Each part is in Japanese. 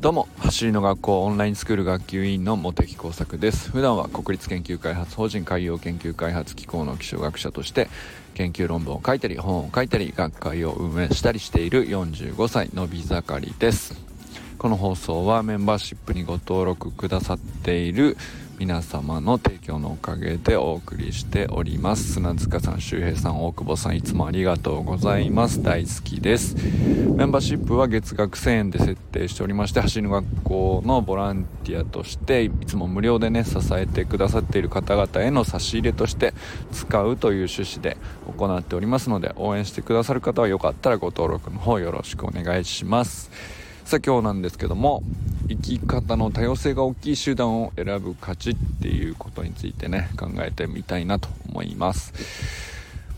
どうも走りの学校オンラインスクール学級委員の茂木耕作です。普段は国立研究開発法人海洋研究開発機構の気象学者として研究論文を書いたり本を書いたり学会を運営したりしている45歳のび盛りです。この放送はメンバーシップにご登録くださっている皆様の提供のおかげでお送りしております。砂塚さん周平さん大久保さんいつもありがとうございます。大好きです。メンバーシップは月額1000円で設定しておりまして走りの学校のボランティアとしていつも無料でね支えてくださっている方々への差し入れとして使うという趣旨で行っておりますので応援してくださる方はよかったらご登録の方よろしくお願いします。さあ今日なんですけども生き方の多様性が大きい手段を選ぶ価値っていうことについてね考えてみたいなと思います。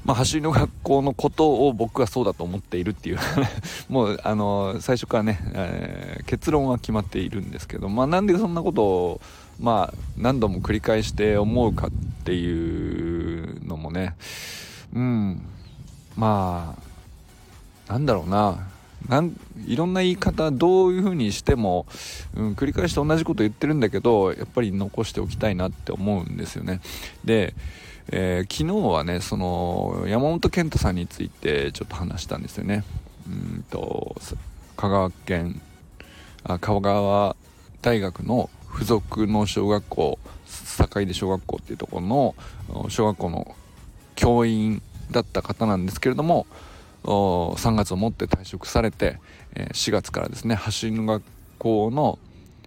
まあ、走りの学校のことを僕はそうだと思っているっていう。もうあの最初からね、えー、結論は決まっているんですけど、まあ、なんでそんなことを、まあ、何度も繰り返して思うかっていうのもねうんまあなんだろうな。なんいろんな言い方どういう風にしても、うん、繰り返して同じこと言ってるんだけどやっぱり残しておきたいなって思うんですよね。で、えー、昨日はねその山本健太さんについてちょっと話したんですよね。うんと香川県あ香川大学の付属の小学校坂出小学校っていうところの小学校の教員だった方なんですけれども3月をもって退職されて、え4月からですね走りの学校の、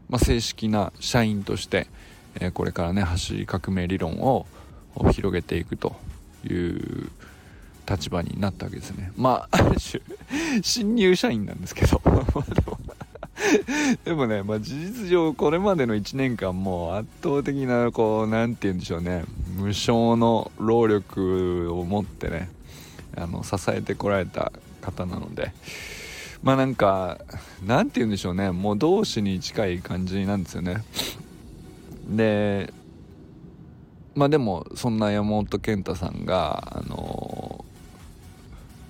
ま正式な社員として、えこれからね走り革命理論を広げていくという立場になったわけですね。まあ 新入社員なんですけど。でもね、まあ、事実上これまでの1年間もう圧倒的なこう何て言うんでしょうね無償の労力を持ってねあの支えてこられた方なのでまあなんかなんて言うんでしょうね。もう同志に近い感じなんですよね。でまあでもそんな山本健太さんがあの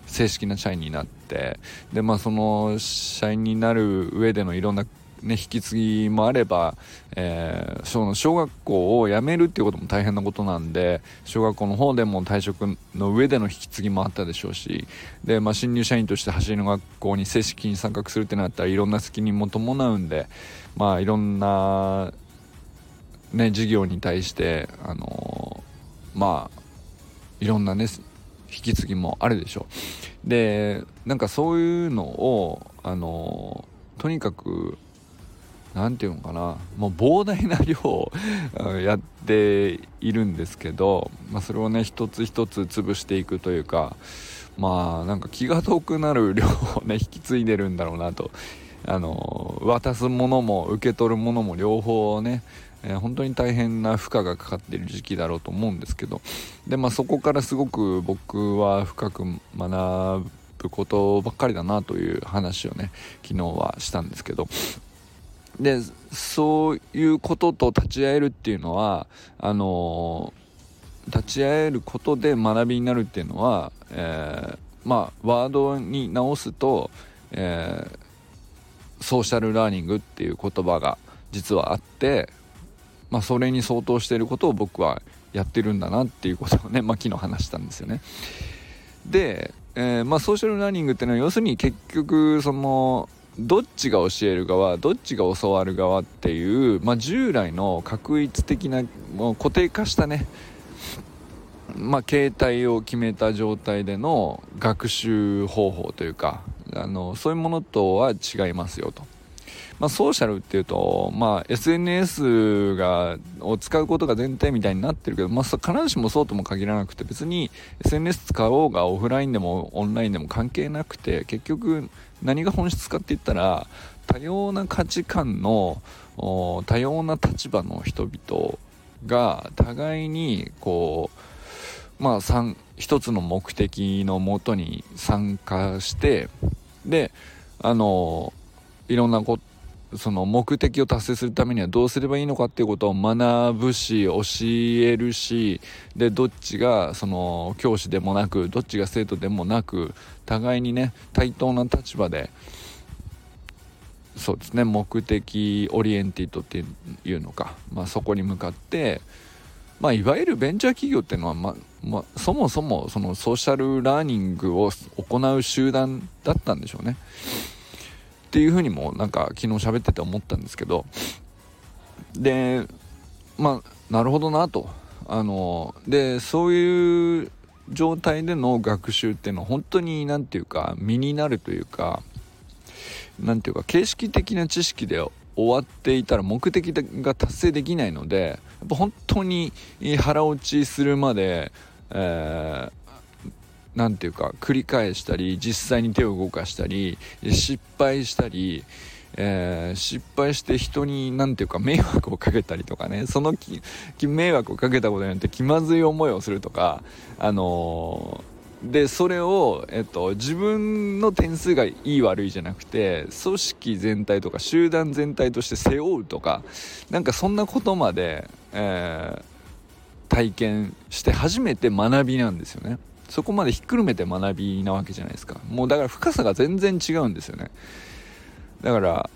正式な社員になってでまあその社員になる上でのいろんなね、引き継ぎもあれば、えー、その小学校を辞めるっていうことも大変なことなんで小学校の方でも退職の上での引き継ぎもあったでしょうしで、まあ、新入社員として走りの学校に正式に参画するってなったらいろんな責任も伴うんで、まあ、いろんな、ね、事業に対して、あのー、まあいろんなね引き継ぎもあるでしょう。でなんかそういうのをあのとにかく何て言うのかな。もう膨大な量をやっているんですけど、まあ、それをね一つ一つ潰していくというかまあなんか気が遠くなる量をね 引き継いでるんだろうなと。あの渡すものも受け取るものも両方ねえー、本当に大変な負荷がかかっている時期だろうと思うんですけど。で、まあ、そこからすごく僕は深く学ぶことばっかりだなという話をね昨日はしたんですけど。でそういうことと立ち会えるっていうのはあの立ち会えることで学びになるっていうのは、えー、まあワードに直すと、えー、ソーシャルラーニングっていう言葉が実はあって、まあ、それに相当していることを僕はやってるんだなっていうことをね、まあ、昨日話したんですよね。で、えー、まあ、ソーシャルラーニングっていうのは要するに結局そのどっちが教える側どっちが教わる側っていう、まあ、従来の確一的なもう固定化したねまあ、形態を決めた状態での学習方法というかあのそういうものとは違いますよと。まあ、ソーシャルっていうと、まあ、SNS がを使うことが前提みたいになってるけど、まあ、必ずしもそうとも限らなくて別に SNS 使おうがオフラインでもオンラインでも関係なくて結局何が本質かって言ったら多様な価値観の多様な立場の人々が互いにこうまあ一つの目的のもとに参加してであのいろんなことその目的を達成するためにはどうすればいいのかっていうことを学ぶし教えるしでどっちがその教師でもなくどっちが生徒でもなく互いにね対等な立場でそうですね目的オリエンティッドっていうのか、まあ、そこに向かってまあ、いわゆるベンチャー企業っていうのは、ままそもそもそのソーシャルラーニングを行う集団だったんでしょうね。っていうふうにもなんか昨日喋ってて思ったんですけどでまあなるほどなと。あのでそういう状態での学習っていうのは本当に何て言うか身になるというか何て言うか形式的な知識で終わっていたら目的が達成できないのでやっぱ本当に腹落ちするまで、えー、て言うか繰り返したり実際に手を動かしたり失敗したり、えー、失敗して人に何て言うか迷惑をかけたりとかねそのき迷惑をかけたことによって気まずい思いをするとかあのーでそれを、えっと、自分の点数がいい悪いじゃなくて組織全体とか集団全体として背負うとかなんかそんなことまで、えー、体験して初めて学びなんですよね。そこまでひっくるめて学びなわけじゃないですか。もうだから深さが全然違うんですよね。だから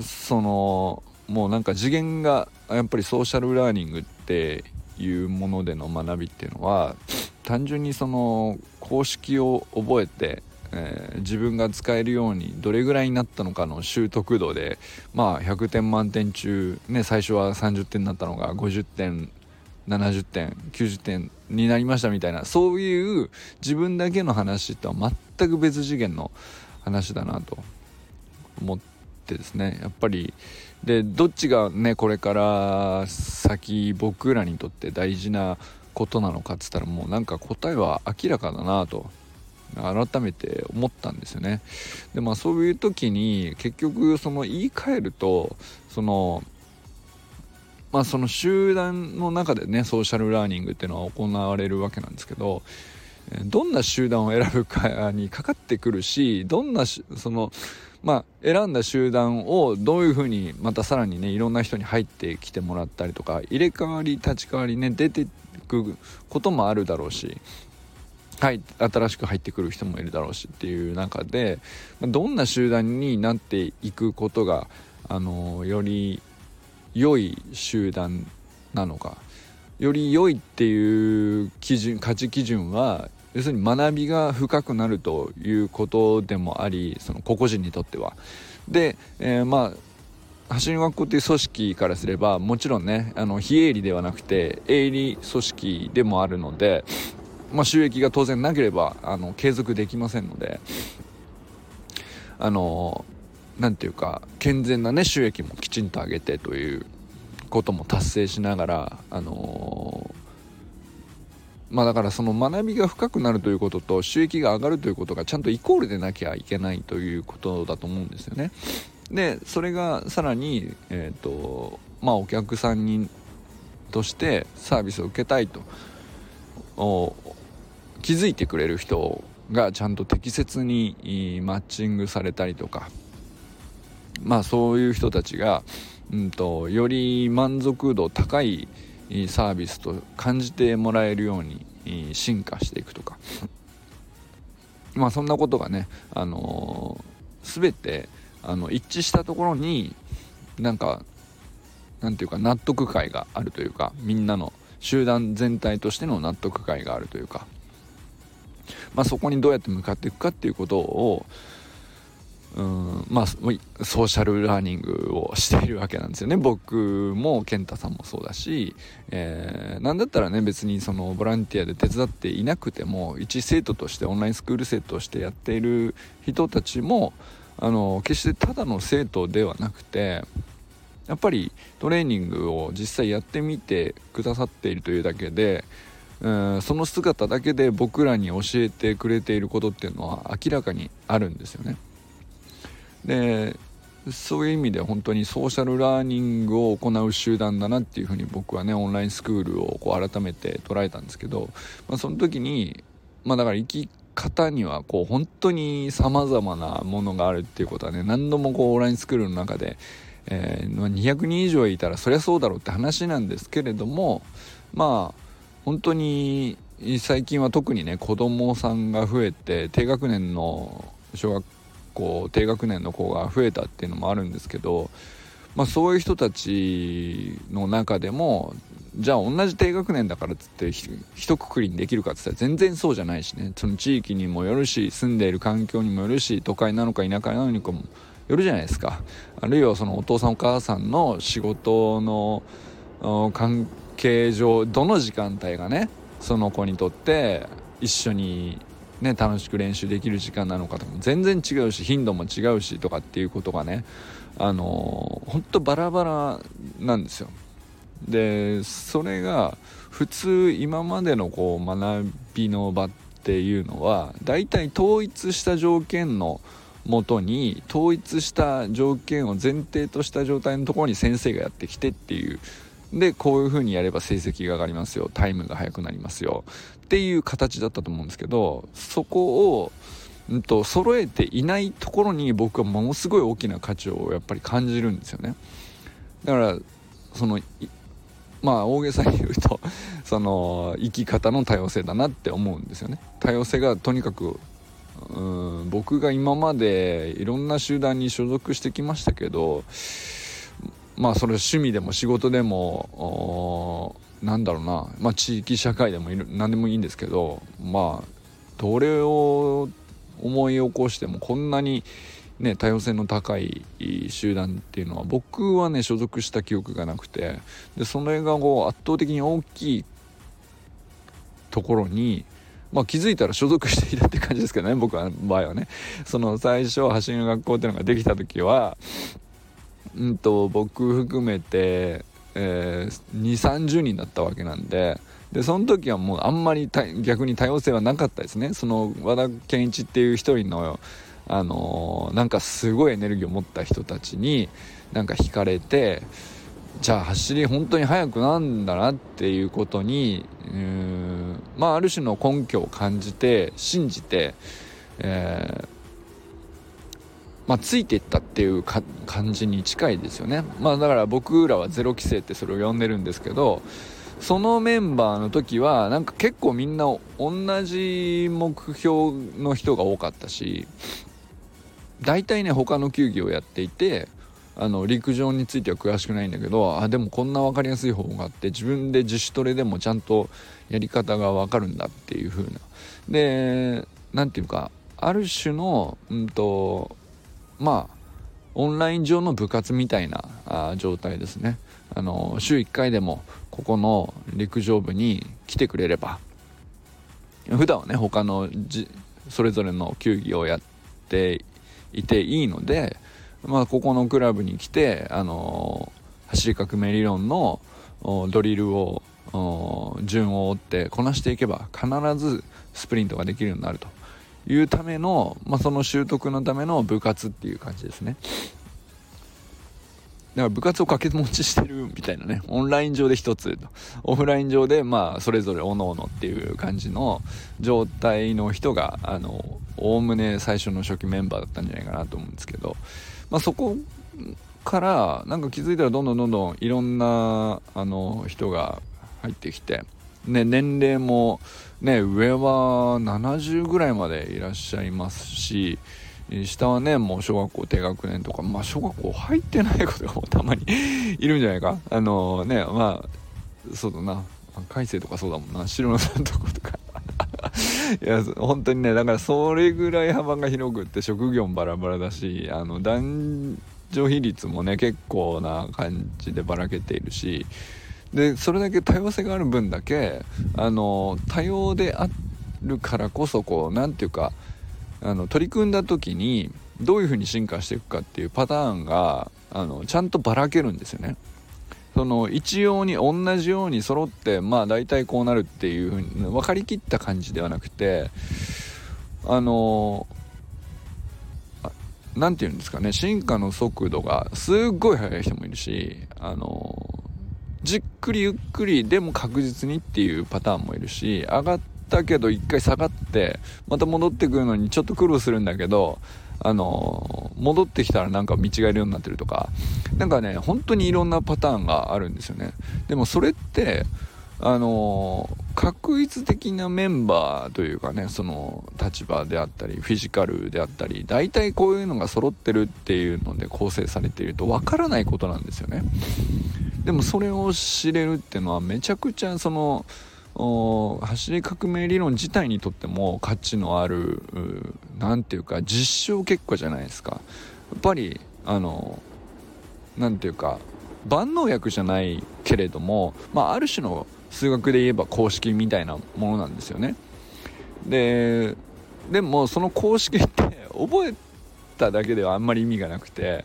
そのもうなんか次元がやっぱりソーシャルラーニングっていうものでの学びっていうのは単純にその公式を覚えて、えー、自分が使えるようにどれぐらいになったのかの習得度でまあ100点満点中、ね、最初は30点になったのが50点70点90点になりましたみたいなそういう自分だけの話とは全く別次元の話だなと思ってですね。やっぱりでどっちがねこれから先僕らにとって大事なことなのかっつったらもうなんか答えは明らかだなと改めて思ったんですよね。でまあそういう時に結局その言い換えるとそのまあその集団の中でねソーシャルラーニングっていうのは行われるわけなんですけどどんな集団を選ぶかにかかってくるしどんなそのまあ、選んだ集団をどういうふうにまたさらにねいろんな人に入ってきてもらったりとか入れ替わり立ち替わりね出てくこともあるだろうしはい、新しく入ってくる人もいるだろうしっていう中でどんな集団になっていくことがあのより良い集団なのかより良いっていう基準価値基準は要するに学びが深くなるということでもありその個々人にとっては。で、えー、まあ走り学校っていう組織からすればもちろんねあの非営利ではなくて営利組織でもあるので、まあ、収益が当然なければあの継続できませんのであの何ていうか健全なね収益もきちんと上げてということも達成しながらあのまあだからその学びが深くなるということと収益が上がるということがちゃんとイコールでなきゃいけないということだと思うんですよね。でそれがさらに、えーとまあ、お客さんにとしてサービスを受けたいと気づいてくれる人がちゃんと適切にマッチングされたりとかまあそういう人たちが、うんとより満足度高いサービスと感じてもらえるように進化していくとか。まあそんなことがね、あのー、全てあの一致したところになんかなんていうか納得感があるというかみんなの集団全体としての納得感があるというか、まあ、そこにどうやって向かっていくかっていうことをうんまあソーシャルラーニングをしているわけなんですよね僕も健太さんもそうだし、えー、なんだったらね別にそのボランティアで手伝っていなくても一生徒としてオンラインスクール生徒としてやっている人たちもあの決してただの生徒ではなくてやっぱりトレーニングを実際やってみてくださっているというだけでうんその姿だけで僕らに教えてくれていることっていうのは明らかにあるんですよね。でそういう意味で本当にソーシャルラーニングを行う集団だなっていうふうに僕はねオンラインスクールをこう改めて捉えたんですけど、まあ、その時にまあだから言い方にはこう本当に様々なものがあるっていうことはね何度もこうオンラインスクールの中で、えー、200人以上いたらそりゃそうだろうって話なんですけれどもまあ本当に最近は特にね子供さんが増えて低学年の小学校低学年の子が増えたっていうのもあるんですけど、まあ、そういう人たちの中でもじゃあ同じ低学年だからっつってひ一括りにできるかっつったら全然そうじゃないしね。その地域にもよるし住んでいる環境にもよるし都会なのか田舎なのかもよるじゃないですか。あるいはそのお父さんお母さんの仕事の関係上どの時間帯がねその子にとって一緒にね楽しく練習できる時間なのかとかも全然違うし頻度も違うしとかっていうことがねあのー、ほんとバラバラなんですよ。でそれが普通今までのこう学びの場っていうのは大体統一した条件のもとに統一した条件を前提とした状態のところに先生がやってきてっていうでこういう風にやれば成績が上がりますよ。タイムが速くなりますよ。っていう形だったと思うんですけどそこを、うんと、揃えていないところに僕はものすごい大きな価値をやっぱり感じるんですよね。だからそのまあ大げさに言うと その生き方の多様性だなって思うんですよね。多様性がとにかくうん僕が今までいろんな集団に所属してきましたけどまあそれ趣味でも仕事でもなんだろうな、まあ、地域社会でもいる何でもいいんですけどまあどれを思い起こしてもこんなにね、多様性の高い集団っていうのは僕はね所属した記憶がなくてでそれがこう圧倒的に大きいところに、まあ、気づいたら所属していたって感じですけどね僕の場合はね。その最初走りの学校っていうのができた時は、うんと、僕含めて、えー、2 3 0人だったわけなんで。でその時はもうあんまり逆に多様性はなかったですねその和田健一っていう一人のあのー、なんかすごいエネルギーを持った人たちになんか惹かれてじゃあ走り本当に速くなんだなっていうことにうんまあある種の根拠を感じて信じて、えー、まあ、ついていったっていう感じに近いですよね。まあだから僕らはゼロ規制ってそれを呼んでるんですけどそのメンバーの時はなんか結構みんな同じ目標の人が多かったし大体ね他の球技をやっていてあの陸上については詳しくないんだけどあでもこんな分かりやすい方法があって自分で自主トレでもちゃんとやり方が分かるんだっていう風な。で何て言うかある種のうんとまあオンライン上の部活みたいなあ状態ですね。あの週1回でもここの陸上部に来てくれれば普段はね他のじそれぞれの球技をやっていていいので、まあ、ここのクラブに来て、あのー、走り革命理論のドリルを順を追ってこなしていけば必ずスプリントができるようになると。いうための、まあ、その習得のための部活っていう感じですね。だから部活を掛け持ちしてるみたいなね、オンライン上で一つ、オフライン上でまあそれぞれおのおのっていう感じの状態の人が、あの、おおむね最初の初期メンバーだったんじゃないかなと思うんですけど、まあそこからなんか気づいたらどんどんどんどんいろんなあの人が入ってきて、ね、年齢もね、上は70ぐらいまでいらっしゃいますし、下はねもう小学校低学年とかまあ小学校入ってない子がもたまにいるんじゃないか。あのー、ねまあそうだな。海星とかそうだもんな。白野さんとことか。いや本当にねだからそれぐらい幅が広くって職業もバラバラだしあの男女比率もね結構な感じでばらけているしでそれだけ多様性がある分だけあの多様であるからこそこう何て言うかあの取り組んだ時にどういうふうに進化していくかっていうパターンがあのちゃんとばらけるんですよね。その一様に同じように揃ってまあ大体こうなるっていうふうに分かりきった感じではなくてあの何て言うんですかね進化の速度がすっごい速い人もいるしあのじっくりゆっくりでも確実にっていうパターンもいるし上がったけど一回下がってまた戻ってくるのにちょっと苦労するんだけどあの戻ってきたらなんか見違えるようになってるとか何かね本当にいろんなパターンがあるんですよね。でもそれってあの確一的なメンバーというかねその立場であったりフィジカルであったり大体こういうのが揃ってるっていうので構成されているとわからないことなんですよね。でもそれを知れるっていうのはめちゃくちゃその走り革命理論自体にとっても価値のある何ていうか実証結果じゃないですか。やっぱりあの何ていうか万能薬じゃないけれども、まあ、ある種の数学で言えば公式みたいなものなんですよね。ででもその公式って覚えただけではあんまり意味がなくて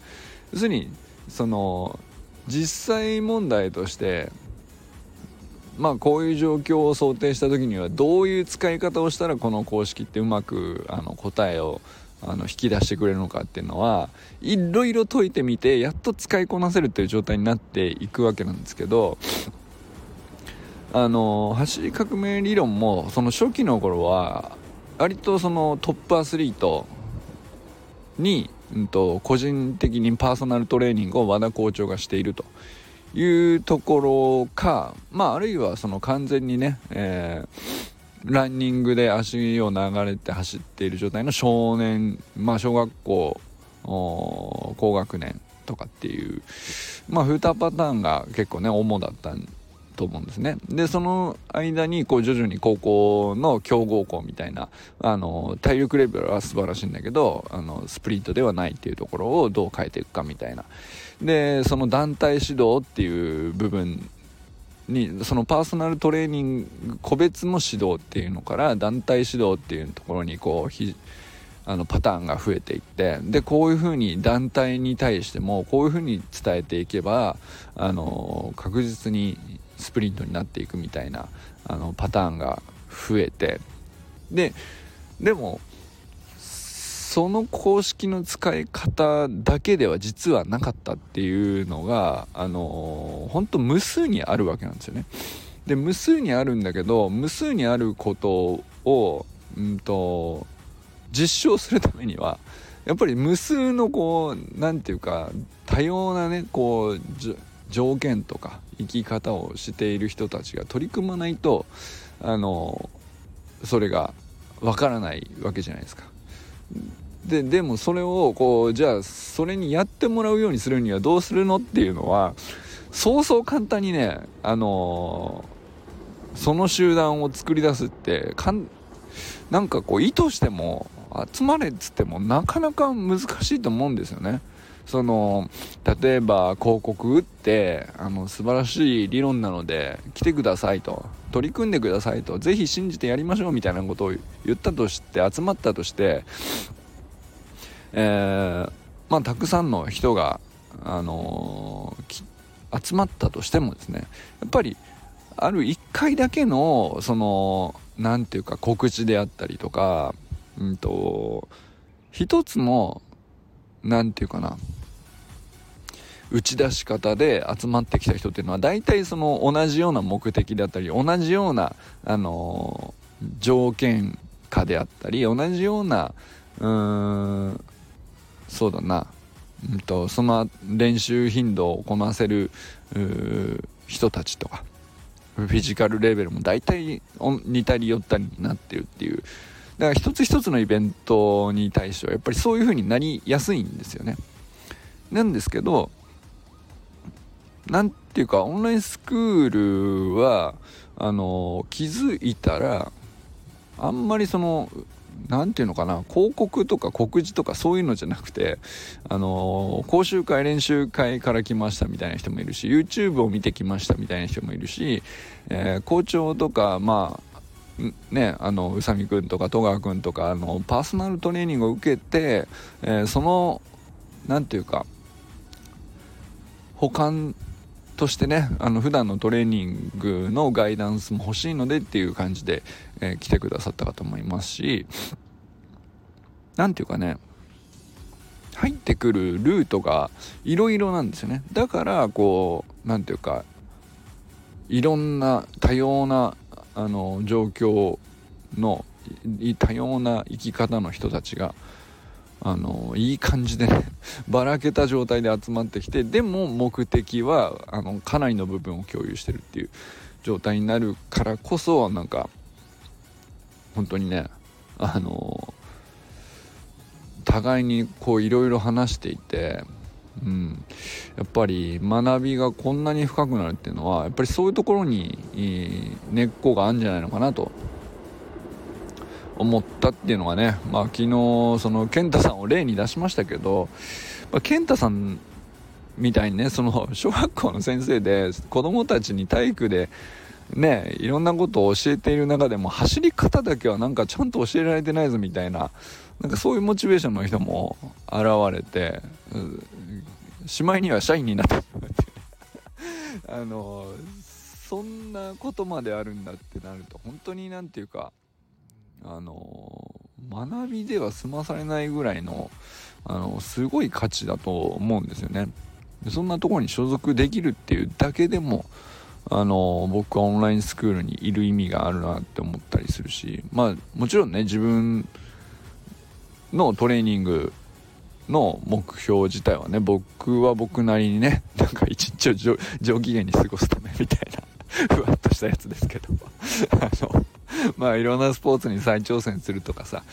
要するにその実際問題としてまあこういう状況を想定した時にはどういう使い方をしたらこの公式ってうまくあの答えをあの引き出してくれるのかっていうのはいろいろ解いてみてやっと使いこなせるっていう状態になっていくわけなんですけどあの走り革命理論もその初期の頃は割とそのトップアスリートに、うんと、個人的にパーソナルトレーニングを和田校長がしているというところか、まあ、あるいはその完全にね、えー、ランニングで足を流れて走っている状態の少年、まあ、小学校高学年とかっていう、まあ、2パターンが結構ね主だったんと思うんですね。で、その間に、こう、徐々に高校の強豪校みたいな、あの、体力レベルは素晴らしいんだけど、あの、スプリントではないっていうところをどう変えていくかみたいな。で、その団体指導っていう部分にそのパーソナルトレーニング個別の指導っていうのから団体指導っていうところにこうひあのパターンが増えていってでこういうふうに団体に対してもこういうふうに伝えていけばあの確実にスプリントになっていくみたいなあのパターンが増えてででもその公式の使い方だけでは実はなかったっていうのがあの本当無数にあるわけなんですよね。で無数にあるんだけど無数にあることを、うんと、実証するためにはやっぱり無数のこう何て言うか多様なねこう条件とか生き方をしている人たちが取り組まないとあのそれがわからないわけじゃないですか。ででもそれをこうじゃあそれにやってもらうようにするにはどうするのっていうのはそうそう簡単にねあのその集団を作り出すってかんなんかこう意図しても集まれっつってもなかなか難しいと思うんですよね。その例えば広告打ってあの素晴らしい理論なので来てくださいと。取り組んでくださいと。ぜひ信じてやりましょうみたいなことを言ったとして集まったとして、えー、まあ、たくさんの人が、あのー、集まったとしてもですねやっぱりある1回だけのその何て言うか告知であったりとかうんと一つの何て言うかな。打ち出し方で集まってきた人っていうのは大体その同じような目的だったり同じような、あのー、条件下であったり同じようなうーんそうだな、うんと、その練習頻度をこなせる人たちとかフィジカルレベルも大体似たり寄ったりになってるっていうだから一つ一つのイベントに対してはやっぱりそういう風になりやすいんですよね。なんですけど何ていうかオンラインスクールはあの気づいたらあんまりその何て言うのかな広告とか告示とかそういうのじゃなくてあの講習会練習会から来ましたみたいな人もいるし YouTube を見てきましたみたいな人もいるし、えー、校長とかまあね、あの宇佐美君とか戸川君とかあのパーソナルトレーニングを受けて、えー、その何て言うか保管としてねあの普段のトレーニングのガイダンスも欲しいのでっていう感じで、えー、来てくださったかと思いますし何ていうかね入ってくるルートがいろいろなんですよね。だからこう何ていうかいろんな多様なあの状況の多様な生き方の人たちがあのいい感じでね ばらけた状態で集まってきてでも目的はあのかなりの部分を共有してるっていう状態になるからこそなんか本当にねあの互いにこういろいろ話していて、うん、やっぱり学びがこんなに深くなるっていうのはやっぱりそういうところに根っこがあるんじゃないのかなと。思ったっていうのがね、まあ、昨日その健太さんを例に出しましたけど、まあ、健太さんみたいにねその小学校の先生で子供たちに体育でねいろんなことを教えている中でも走り方だけはなんかちゃんと教えられてないぞみたいななんかそういうモチベーションの人も現れてしまいには社員になってあのそんなことまであるんだってなると本当に何て言うかあの学びでは済まされないぐらいのあのすごい価値だと思うんですよね。そんなとこに所属できるっていうだけでもあの僕はオンラインスクールにいる意味があるなって思ったりするしまあもちろんね自分のトレーニングの目標自体はね僕は僕なりにね なんか一日を上機嫌に過ごすためみたいな ふわっとしたやつですけど。あのまあいろんなスポーツに再挑戦するとかさ。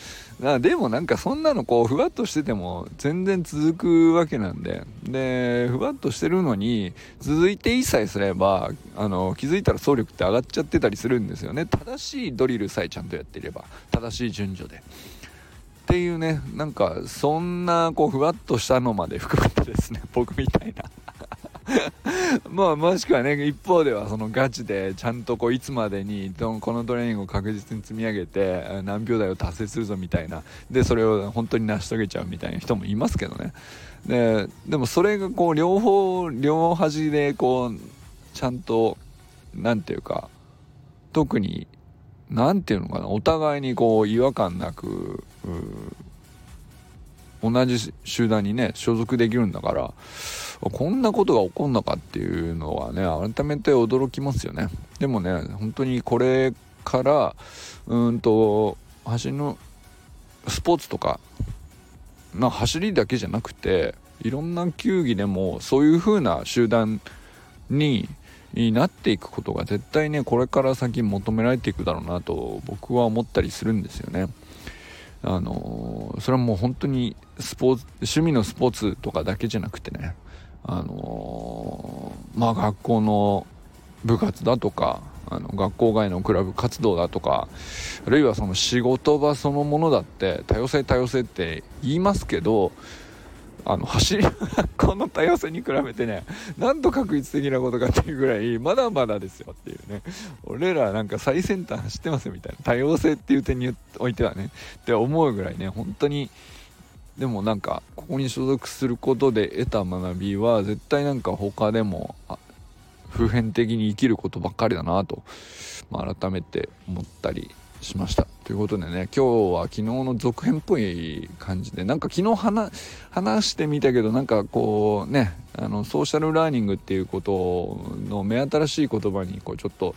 でもなんかそんなのこうふわっとしてても全然続くわけなんで。でふわっとしてるのに続いていいさえすればあの気づいたら走力って上がっちゃってたりするんですよね。正しいドリルさえちゃんとやっていれば正しい順序で。っていうねなんかそんなこうふわっとしたのまで含めてですね 僕みたいな。まあもしくはね一方ではそのガチでちゃんとこういつまでにこのトレーニングを確実に積み上げて何秒台を達成するぞみたいな。でそれを本当に成し遂げちゃうみたいな人もいますけどね。ででもそれがこう両方両端でこうちゃんと何て言うか特に何て言うのかな？お互いにこう違和感なく同じ集団にね所属できるんだからこんなことが起こるのかっていうのはね改めて驚きますよね。でもね本当にこれからうんと走のスポーツとかまあ走りだけじゃなくていろんな球技でもそういう風な集団にになっていくことが絶対ねこれから先求められていくだろうなと僕は思ったりするんですよね。あのそれはもう本当にスポーツ趣味のスポーツとかだけじゃなくてねあのまあ学校の部活だとかあの学校外のクラブ活動だとかあるいはその仕事場そのものだって多様性多様性って言いますけどあの走り この多様性に比べてねなんと確率的なことかっていうぐらいまだまだですよっていうね。俺らなんか最先端走ってますよみたいな。多様性っていう点においてはねって思うぐらいね本当にでもなんかここに所属することで得た学びは絶対なんか他でも普遍的に生きることばっかりだなと、まあ、改めて思ったりしました。ということでね今日は昨日の続編っぽい感じでなんか昨日話してみたけどなんかこうねあのソーシャルラーニングっていうことの目新しい言葉にこうちょっと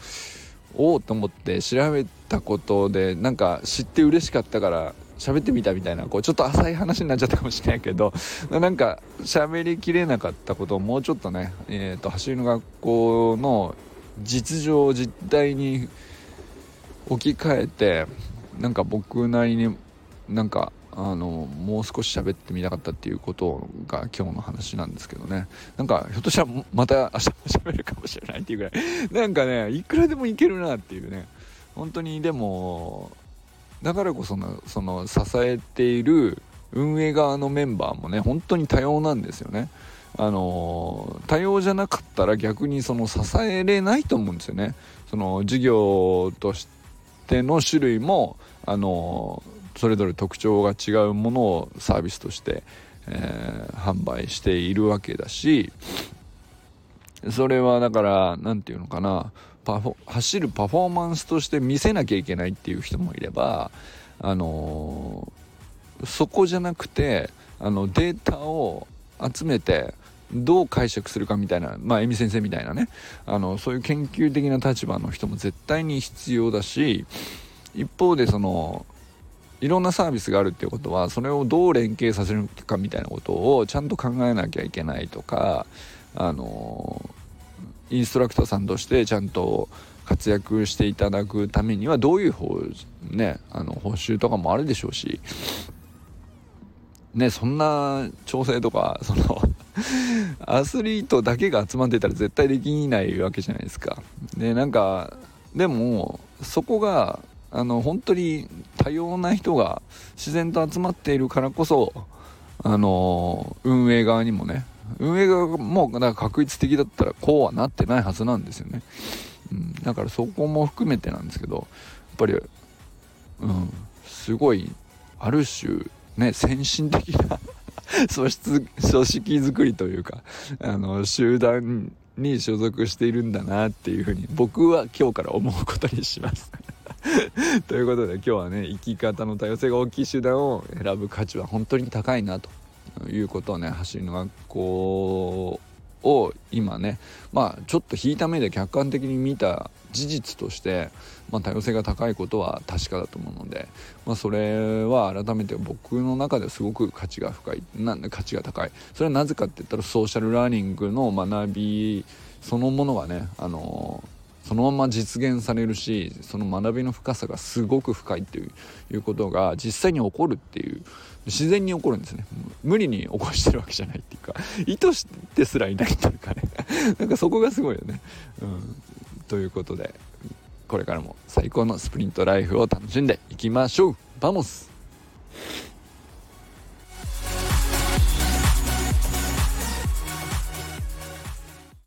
おおと思って調べたことでなんか知って嬉しかったから喋ってみたみたいなこうちょっと浅い話になっちゃったかもしれないけどなんか喋りきれなかったことをもうちょっとね、えーと走りの学校の実情実態に置き換えてなんか僕なりになんかあのもう少し喋ってみたかったっていうことが今日の話なんですけどね。なんかひょっとしたらまた明日も喋るかもしれないっていうぐらい。なんかねいくらでもいけるなっていうね。本当にでもだからこそのその支えている運営側のメンバーもね本当に多様なんですよね。あの多様じゃなかったら逆にその支えれないと思うんですよね。その事業として手の種類もあのそれぞれ特徴が違うものをサービスとして、えー、販売しているわけだしそれはだから何て言うのかなパフォ走るパフォーマンスとして見せなきゃいけないっていう人もいればあのそこじゃなくてあのデータを集めてどう解釈するかみたいなまあ恵美先生みたいなね。あのそういう研究的な立場の人も絶対に必要だし一方でそのいろんなサービスがあるっていうことはそれをどう連携させるかみたいなことをちゃんと考えなきゃいけないとかあのインストラクターさんとしてちゃんと活躍していただくためにはどういう方、ね、あの報酬とかもあるでしょうし、ね、そんな調整とかそのアスリートだけが集まってたら絶対できないわけじゃないですか。でなんかでもそこがあの本当に多様な人が自然と集まっているからこそあの運営側にもね運営側もだか確率的だったらこうはなってないはずなんですよね。うん、だからそこも含めてなんですけどやっぱり、うん、すごいある種ね先進的な組織組織づくりというかあの集団に所属しているんだなっていうふうに僕は今日から思うことにします。ということで今日はね生き方の多様性が大きい手段を選ぶ価値は本当に高いなということをね走りの学校を今ねまあちょっと引いた目で客観的に見た事実として、まあ、多様性が高いことは確かだと思うので、まあ、それは改めて僕の中ですごく価値が深い。な価値が高い。それはなぜかって言ったらソーシャルラーニングの学びそのものがねあのそのまま実現されるしその学びの深さがすごく深いっていうことが実際に起こるっていう自然に起こるんですね。無理に起こしてるわけじゃないっていうか意図してすらいないっていうかね。なんかそこがすごいよね、うん、ということでこれからも最高のスプリントライフを楽しんでいきましょう。 vamos。